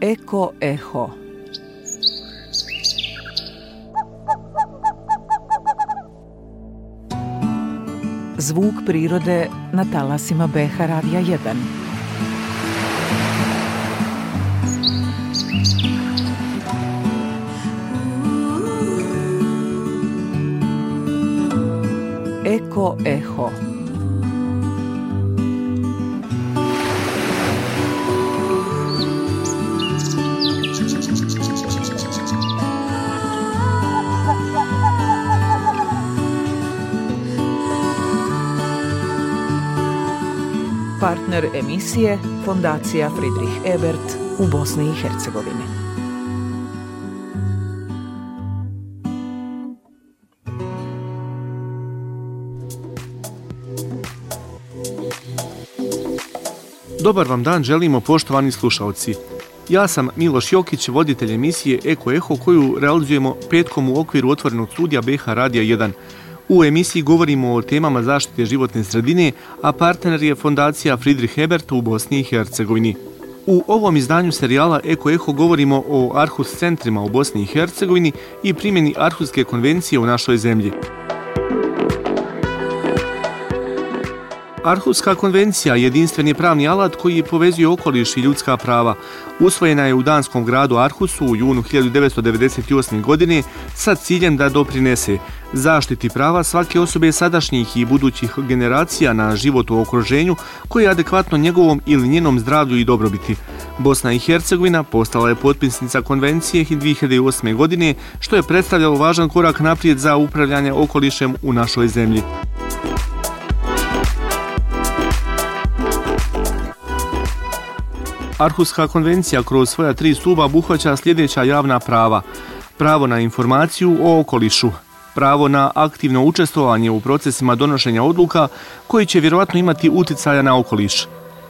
Eko Eho. Zvuk prirode na talasima BH Radija 1 Eko Eho. Partner emisije Fondacija Friedrich Ebert u Bosni i Hercegovini. Dobar vam dan želimo poštovani slušalci. Ja sam Miloš Jokić, voditelj emisije Eko Eho koju realizujemo petkom u okviru otvorenog studija BH Radija 1. U emisiji govorimo o temama zaštite životne sredine, a partner je fondacija Friedrich Ebert u Bosni i Hercegovini. U ovom izdanju serijala Eko Eho govorimo o Arhus centrima u Bosni i Hercegovini i primjeni Arhuske konvencije u našoj zemlji. Arhuska konvencija jedinstven je pravni alat koji povezuje okoliš i ljudska prava. Usvojena je u danskom gradu Arhusu u junu 1998. godine sa ciljem da doprinese zaštiti prava svake osobe sadašnjih i budućih generacija na život u okruženju koji je adekvatno njegovom ili njenom zdravlju i dobrobiti. Bosna i Hercegovina postala je potpisnica konvencije 2008. godine što je predstavljalo važan korak naprijed za upravljanje okolišem u našoj zemlji. Arhuska konvencija kroz svoja tri stuba obuhvaća sljedeća javna prava. Pravo na informaciju o okolišu, pravo na aktivno učestvovanje u procesima donošenja odluka koji će vjerovatno imati uticaja na okoliš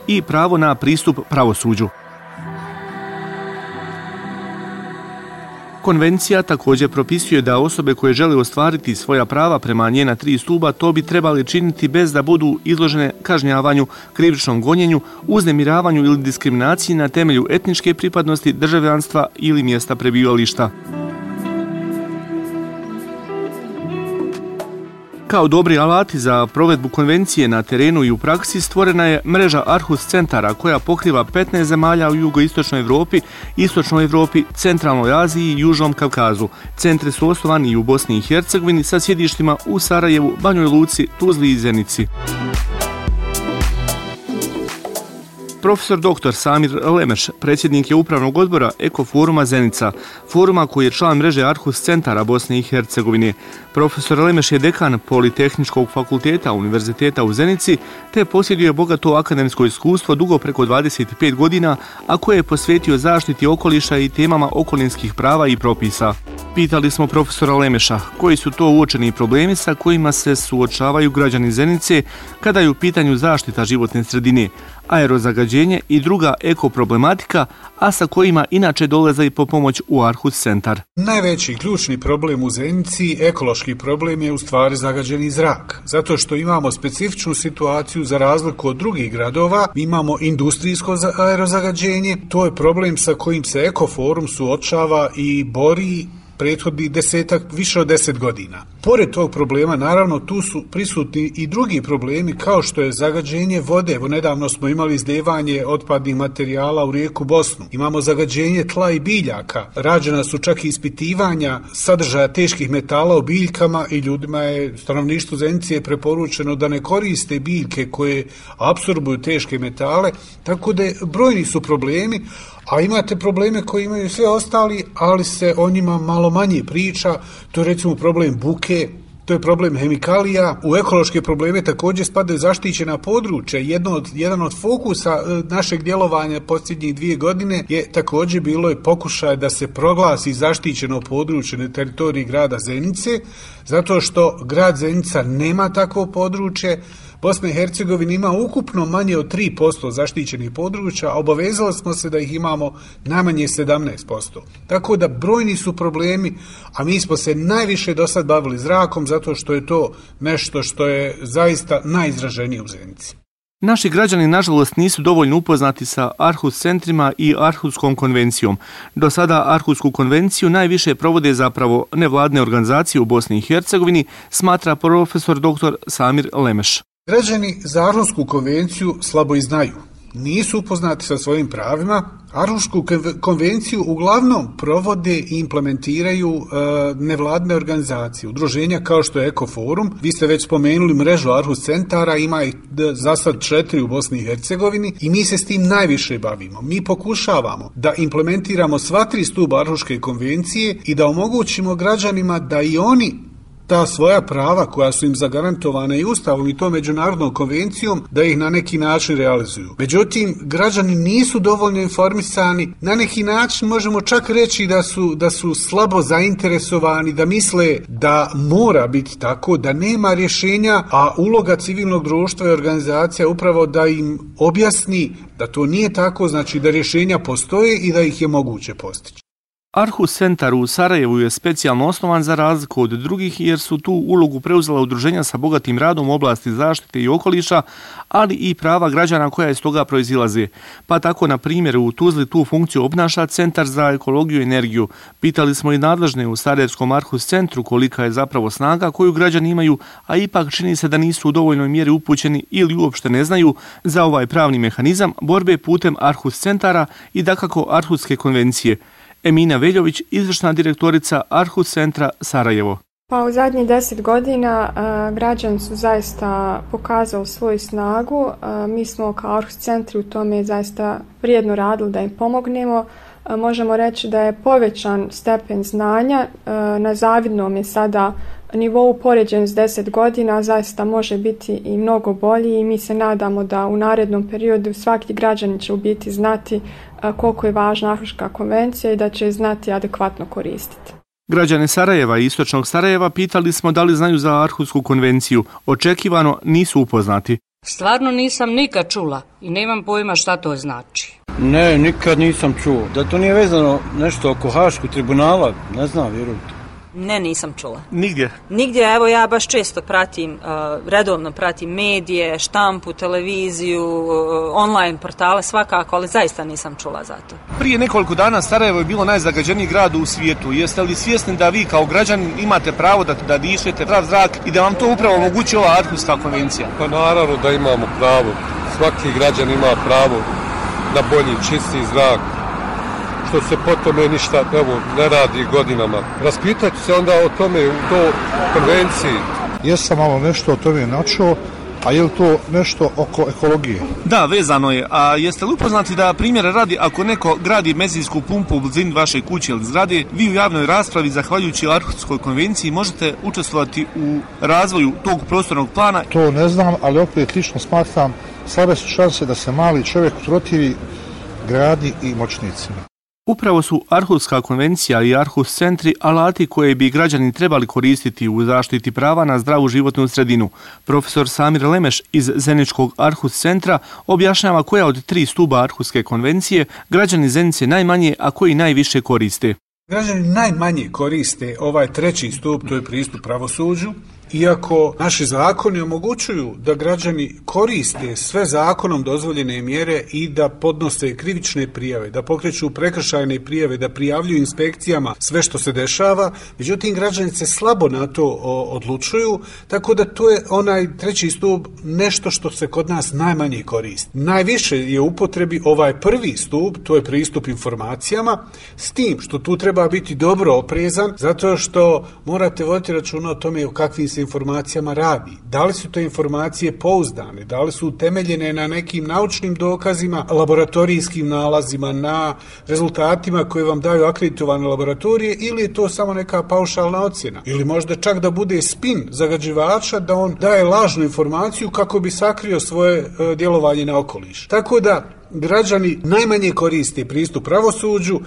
i pravo na pristup pravosuđu. Konvencija također propisuje da osobe koje žele ostvariti svoja prava prema njena tri stuba to bi trebali činiti bez da budu izložene kažnjavanju, krivičnom gonjenju, uznemiravanju ili diskriminaciji na temelju etničke pripadnosti, državljanstva ili mjesta prebivališta. Kao dobri alati za provedbu konvencije na terenu i u praksi stvorena je mreža Arhus centara koja pokriva 15 zemalja u jugoistočnoj Evropi, istočnoj Evropi, centralnoj Aziji i južnom Kavkazu. Centri su osnovani i u Bosni i Hercegovini sa sjedištima u Sarajevu, Banjoj Luci, Tuzli i Zenici. Profesor dr. Samir Lemeš, predsjednik je upravnog odbora Ekoforuma Zenica, foruma koji je član mreže Arhus centara Bosne i Hercegovine. Profesor Lemeš je dekan Politehničkog fakulteta Univerziteta u Zenici, te posjeduje bogato akademsko iskustvo dugo preko 25 godina, a koje je posvetio zaštiti okoliša i temama okolinskih prava i propisa. Pitali smo profesora Lemeša koji su to uočeni problemi sa kojima se suočavaju građani Zenice kada je u pitanju zaštita životne sredine, zagađenje i druga ekoproblematika, a sa kojima inače dolaze i po pomoć u Arhus centar. Najveći ključni problem u Zenici, ekološki problem je u stvari zagađeni zrak. Zato što imamo specifičnu situaciju za razliku od drugih gradova, imamo industrijsko aerozagađenje, to je problem sa kojim se Ekoforum suočava i bori prethodi desetak, više od deset godina. Pored tog problema, naravno, tu su prisutni i drugi problemi kao što je zagađenje vode. Evo, nedavno smo imali izdevanje otpadnih materijala u rijeku Bosnu. Imamo zagađenje tla i biljaka. Rađena su čak i ispitivanja sadržaja teških metala u biljkama i ljudima je stanovništvu Zenicije preporučeno da ne koriste biljke koje absorbuju teške metale. Tako da brojni su problemi, A imate probleme koje imaju sve ostali, ali se o njima malo manje priča. To je recimo problem buke, to je problem hemikalija. U ekološke probleme također spadaju zaštićena područja. Jedno od, jedan od fokusa e, našeg djelovanja posljednjih dvije godine je također bilo je pokušaj da se proglasi zaštićeno područje na teritoriji grada Zenice, zato što grad Zenica nema takvo područje, Bosna i Hercegovina ima ukupno manje od 3% zaštićenih područja, a obavezali smo se da ih imamo najmanje 17%. Tako da brojni su problemi, a mi smo se najviše do sad bavili zrakom zato što je to nešto što je zaista najizraženije u Zenici. Naši građani, nažalost, nisu dovoljno upoznati sa Arhus centrima i Arhuskom konvencijom. Do sada Arhusku konvenciju najviše provode zapravo nevladne organizacije u Bosni i Hercegovini, smatra profesor dr. Samir Lemeš. Građani za Arhunsku konvenciju slabo i znaju nisu upoznati sa svojim pravima, Arhunsku konvenciju uglavnom provode i implementiraju e, nevladne organizacije, udruženja kao što je Ekoforum. Vi ste već spomenuli mrežu Arhus centara, ima ih za sad četiri u Bosni i Hercegovini i mi se s tim najviše bavimo. Mi pokušavamo da implementiramo sva tri stuba Arhuške konvencije i da omogućimo građanima da i oni ta svoja prava koja su im zagarantovane i ustavom i to međunarodnom konvencijom da ih na neki način realizuju. Međutim, građani nisu dovoljno informisani, na neki način možemo čak reći da su, da su slabo zainteresovani, da misle da mora biti tako, da nema rješenja, a uloga civilnog društva i organizacija upravo da im objasni da to nije tako, znači da rješenja postoje i da ih je moguće postići. Arhus centar u Sarajevu je specijalno osnovan za razliku od drugih jer su tu ulogu preuzela udruženja sa bogatim radom u oblasti zaštite i okoliša, ali i prava građana koja iz toga proizilaze. Pa tako, na primjer, u Tuzli tu funkciju obnaša Centar za ekologiju i energiju. Pitali smo i nadležne u Sarajevskom Arhus centru kolika je zapravo snaga koju građani imaju, a ipak čini se da nisu u dovoljnoj mjeri upućeni ili uopšte ne znaju za ovaj pravni mehanizam borbe putem Arhus centara i dakako Arhuske konvencije – Emina Veljović, izvršna direktorica Arhus centra Sarajevo. Pa u zadnjih deset godina e, građani su zaista pokazali svoju snagu. E, mi smo kao Arhus centri u tome zaista vrijedno radili da im pomognemo. E, možemo reći da je povećan stepen znanja. E, na zavidnom je sada nivou poređen s deset godina zaista može biti i mnogo bolji i mi se nadamo da u narednom periodu svaki građani će u biti znati koliko je važna Afriška konvencija i da će znati adekvatno koristiti. Građane Sarajeva i Istočnog Sarajeva pitali smo da li znaju za Arhusku konvenciju. Očekivano nisu upoznati. Stvarno nisam nikad čula i nemam pojma šta to znači. Ne, nikad nisam čuo. Da to nije vezano nešto oko Haškog tribunala, ne znam, vjerujte. Ne, nisam čula. Nigdje? Nigdje, evo ja baš često pratim, uh, redovno pratim medije, štampu, televiziju, uh, online portale, svakako, ali zaista nisam čula za to. Prije nekoliko dana Sarajevo je bilo najzagađeniji grad u svijetu. Jeste li svjesni da vi kao građani imate pravo da, da dišete prav zrak i da vam to upravo omogući ova Arhuska konvencija? Pa naravno da imamo pravo. Svaki građan ima pravo na bolji, čisti zrak, što se po tome ništa evo, ne radi godinama. Raspitati se onda o tome u to konvenciji. Jesam malo nešto o tome načuo, a je li to nešto oko ekologije? Da, vezano je. A jeste li upoznati da primjer radi ako neko gradi mezinsku pumpu u blizini vaše kuće ili zgrade, vi u javnoj raspravi, zahvaljujući Arhutskoj konvenciji, možete učestvovati u razvoju tog prostornog plana? To ne znam, ali opet lično smatram slabe su šanse da se mali čovjek protivi gradi i moćnicima. Upravo su Arhuska konvencija i Arhus centri alati koje bi građani trebali koristiti u zaštiti prava na zdravu životnu sredinu. Profesor Samir Lemeš iz Zeničkog Arhus centra objašnjava koja od tri stuba Arhuske konvencije građani Zenice najmanje, a koji najviše koriste. Građani najmanje koriste ovaj treći stup, to je pristup pravosuđu, iako naši zakoni omogućuju da građani koriste sve zakonom dozvoljene mjere i da podnose krivične prijave, da pokreću prekršajne prijave, da prijavljuju inspekcijama sve što se dešava, međutim građani se slabo na to odlučuju, tako da to je onaj treći stup nešto što se kod nas najmanje koristi. Najviše je upotrebi ovaj prvi stup, to je pristup informacijama, s tim što tu treba biti dobro oprezan, zato što morate voditi računa o tome o kakvim sa informacijama radi. Da li su to informacije pouzdane, da li su utemeljene na nekim naučnim dokazima, laboratorijskim nalazima, na rezultatima koje vam daju akreditovane laboratorije ili je to samo neka paušalna ocjena. Ili možda čak da bude spin zagađivača da on daje lažnu informaciju kako bi sakrio svoje e, djelovanje na okoliš. Tako da građani najmanje koriste pristup pravosuđu,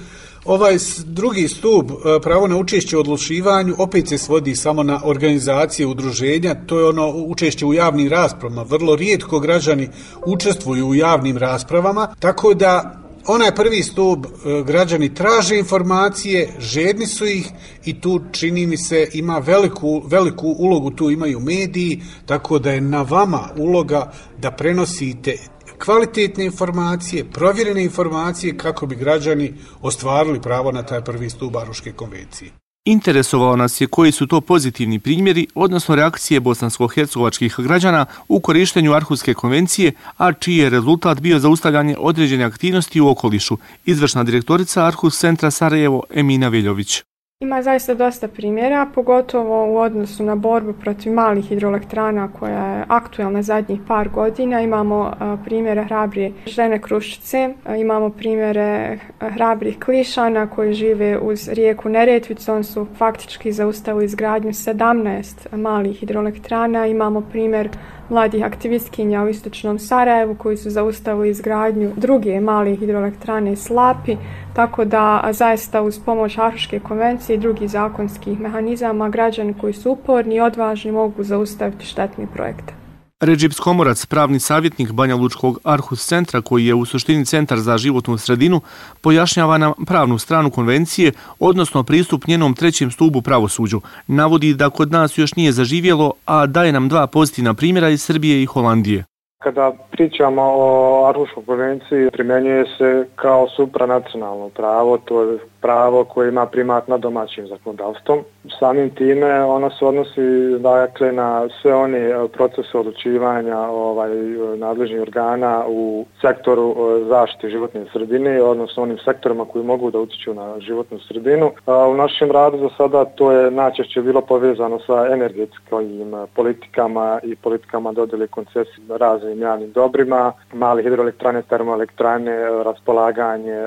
Ovaj drugi stup, e, pravo na učešće u odlučivanju, opet se svodi samo na organizacije udruženja, to je ono učešće u javnim raspravama. Vrlo rijetko građani učestvuju u javnim raspravama, tako da onaj prvi stup e, građani traže informacije, žedni su ih i tu čini mi se ima veliku, veliku ulogu, tu imaju mediji, tako da je na vama uloga da prenosite kvalitetne informacije, provjerene informacije kako bi građani ostvarili pravo na taj prvi stup Baruške konvencije. Interesovao nas je koji su to pozitivni primjeri, odnosno reakcije bosansko-hercegovačkih građana u korištenju Arhuske konvencije, a čiji je rezultat bio zaustavljanje određene aktivnosti u okolišu, izvršna direktorica Arhus centra Sarajevo Emina Veljović. Ima zaista dosta primjera, pogotovo u odnosu na borbu protiv malih hidroelektrana koja je aktuelna zadnjih par godina. Imamo e, primjere hrabrije žene Krušice, e, imamo primjere hrabrih klišana koji žive uz rijeku Neretvicu. On su faktički zaustavili izgradnju 17 malih hidroelektrana. Imamo primjer mladih aktivistkinja u istočnom Sarajevu koji su zaustavili izgradnju druge male hidroelektrane Slapi, tako da zaista uz pomoć Arhuške konvencije i drugih zakonskih mehanizama građani koji su uporni i odvažni mogu zaustaviti štetni projekte. Ređip Skomorac, pravni savjetnik Banja Lučkog Arhus centra, koji je u suštini centar za životnu sredinu, pojašnjava nam pravnu stranu konvencije, odnosno pristup njenom trećem stubu pravosuđu. Navodi da kod nas još nije zaživjelo, a daje nam dva pozitivna primjera iz Srbije i Holandije. Kada pričamo o Arhuškoj konvenciji, primjenjuje se kao supranacionalno pravo, to je pravo koje ima primat na domaćim zakonodavstvom. Samim time ona se odnosi dakle, na sve one e, procese odlučivanja ovaj, nadležnih organa u sektoru e, zaštite životne sredine, odnosno onim sektorima koji mogu da utiču na životnu sredinu. U našem radu za sada to je najčešće bilo povezano sa energetskim e, politikama i politikama dodele koncesije raznim javnim dobrima, mali hidroelektrane, termoelektrane, raspolaganje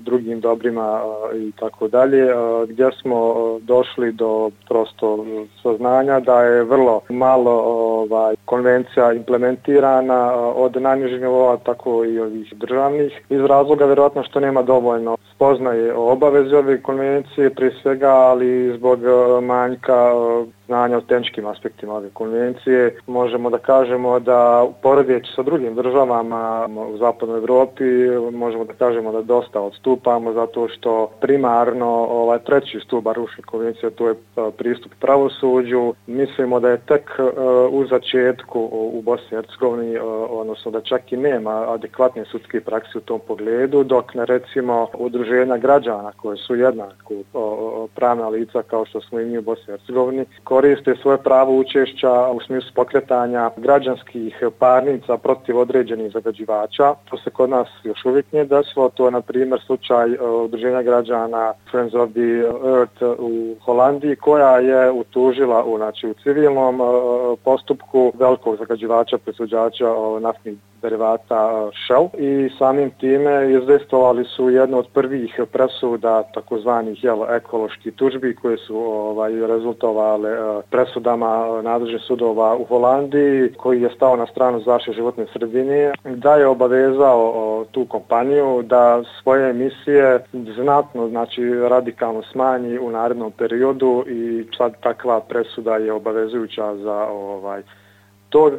drugim dobrima i i tako dalje, gdje smo došli do prosto e, saznanja da je vrlo malo ovaj, konvencija implementirana od najnižih nivova, tako i ovih državnih, iz razloga vjerojatno što nema dovoljno spoznaje o obavezi ove konvencije, prije svega, ali zbog e, manjka e, znanja o tehničkim aspektima ove konvencije. Možemo da kažemo da poredjeći sa drugim državama u zapadnoj Evropi, možemo da kažemo da dosta odstupamo zato što primarno ovaj treći stup Baruške konvencije to je e, pristup pravosuđu. Mislimo da je tek u začetku u Bosni i Hercegovini, odnosno da čak i nema adekvatne sudske prakse u tom pogledu, dok ne recimo udruženja građana koje su jednako pravna lica kao što smo i mi u Bosni i Hercegovini, koriste svoje pravo učešća u smislu pokretanja građanskih parnica protiv određenih zagađivača. To se kod nas još uvijek nije desilo. To je, na primjer, slučaj e, udruženja građana Friends of the Earth u Holandiji, koja je utužila u, znači, u civilnom e, postupku velikog zagađivača, presuđača naftnih derivata Shell i samim time izdestovali su jedno od prvih presuda takozvanih jel, ekološki tužbi koje su ovaj, rezultovale e, presudama nadležnih sudova u Holandiji koji je stao na stranu zaštite životne sredine. Da je obavezao tu kompaniju da svoje emisije znatno znači radikalno smanji u narednom periodu i sad takva presuda je obavezujuća za ovaj tog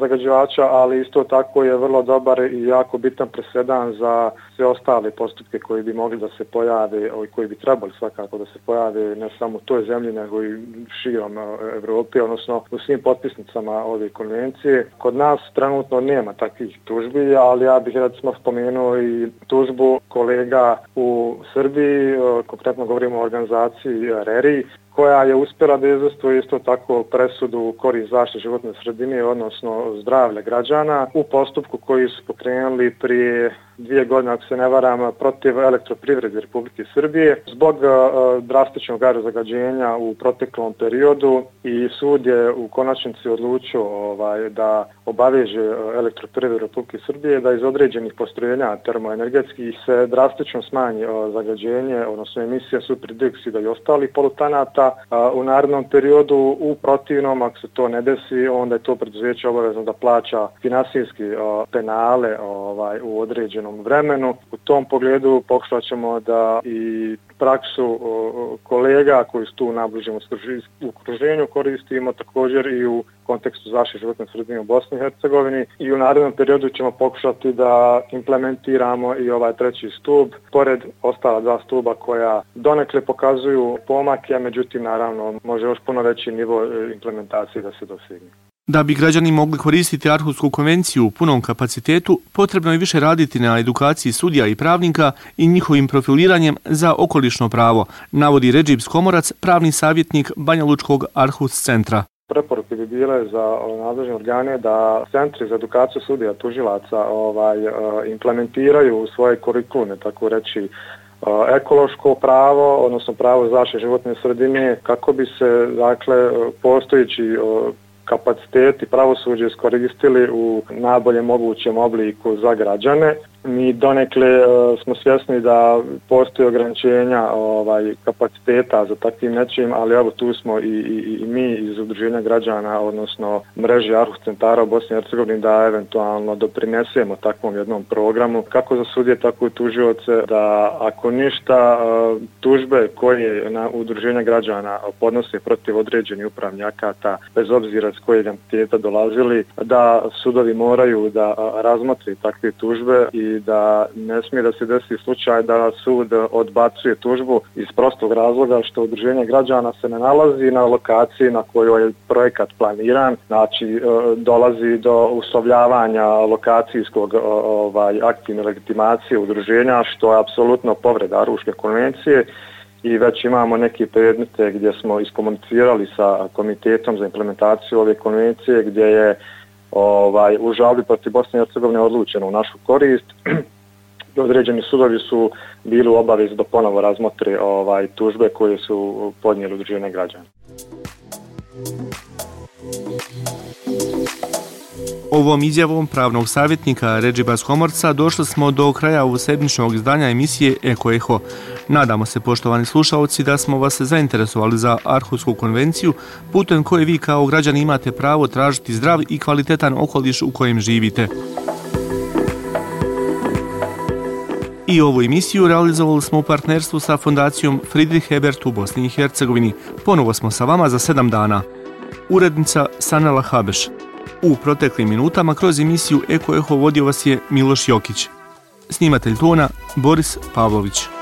zagađivača, ali isto tako je vrlo dobar i jako bitan presedan za sve ostale postupke koji bi mogli da se pojave i koji bi trebali svakako da se pojave ne samo u toj zemlji nego i širom e, Evrope, odnosno u svim potpisnicama ove konvencije. Kod nas trenutno nema takvih tužbi, ali ja bih recimo spomenuo i tužbu kolega u Srbiji, e, konkretno govorimo o organizaciji RERI, koja je uspjela da izvestuje isto tako presudu u korist zaštite životne sredine, odnosno zdravlja građana, u postupku koji su pokrenuli prije dvije godine, ako se ne varam, protiv elektroprivrede Republike Srbije zbog uh, drastičnog zagađenja u proteklom periodu i sud je u konačnici odlučio ovaj, da obaveže e, elektroprivredu Republike Srbije da iz određenih postrojenja termoenergetskih se drastično smanji uh, zagađenje, odnosno emisija superdioksida i ostalih polutanata uh, u narednom periodu. U protivnom, ako se to ne desi, onda je to preduzeće obavezno da plaća finansijski penale ovaj, u određenom određenom vremenu. U tom pogledu pokušaćemo da i praksu kolega koji su tu u nabližem okruženju koristimo također i u kontekstu zaštite životne sredine u Bosni i Hercegovini i u narednom periodu ćemo pokušati da implementiramo i ovaj treći stub pored ostala dva stuba koja donekle pokazuju pomake, a međutim naravno može još puno veći nivo e, implementacije da se dosigne. Da bi građani mogli koristiti Arhusku konvenciju u punom kapacitetu, potrebno je više raditi na edukaciji sudija i pravnika i njihovim profiliranjem za okolišno pravo, navodi Ređib Skomorac, pravni savjetnik Banjalučkog Arhus centra. Preporuke bi bile za nadležne organe da centri za edukaciju sudija tužilaca ovaj, e, implementiraju u svoje kurikulume, tako reći, e, ekološko pravo, odnosno pravo zaštite životne sredine, kako bi se dakle postojeći kapaciteti pravosuđe iskoristili u najboljem mogućem obliku za građane mi donekle uh, smo svjesni da postoje ograničenja ovaj, kapaciteta za takvim nečim, ali evo tu smo i, i, i mi iz udruženja građana, odnosno mreže Arhus centara u Bosni i Hercegovini da eventualno doprinesemo takvom jednom programu, kako za sudje, tako i tužioce, da ako ništa uh, tužbe koje na udruženja građana podnose protiv određenih upravnih akata, bez obzira s kojeg entiteta dolazili, da sudovi moraju da razmotri takve tužbe i da ne smije da se desi slučaj da sud odbacuje tužbu iz prostog razloga što udruženje građana se ne nalazi na lokaciji na kojoj je projekat planiran, znači e, dolazi do uslovljavanja lokacijskog e, ovaj, aktivne legitimacije udruženja što je apsolutno povreda Aruške konvencije. I već imamo neke predmete gdje smo iskomunicirali sa komitetom za implementaciju ove konvencije gdje je ovaj, u žalbi protiv Bosne i Hercegovine odlučeno u našu korist. Određeni sudovi su bili u obavezi da ponovo razmotre ovaj, tužbe koje su podnijeli udružene građane. Ovom izjavom pravnog savjetnika Ređibas Homorca došli smo do kraja ovog sedmičnog izdanja emisije Eko Eho. Nadamo se, poštovani slušalci, da smo vas zainteresovali za Arhusku konvenciju, putem koje vi kao građani imate pravo tražiti zdrav i kvalitetan okoliš u kojem živite. I ovu emisiju realizovali smo u partnerstvu sa fondacijom Friedrich Ebert u Bosni i Hercegovini. Ponovo smo sa vama za sedam dana. Urednica Sanela Habeš. U proteklim minutama kroz emisiju Eko Eho vodio vas je Miloš Jokić. Snimatelj tona Boris Pavlović.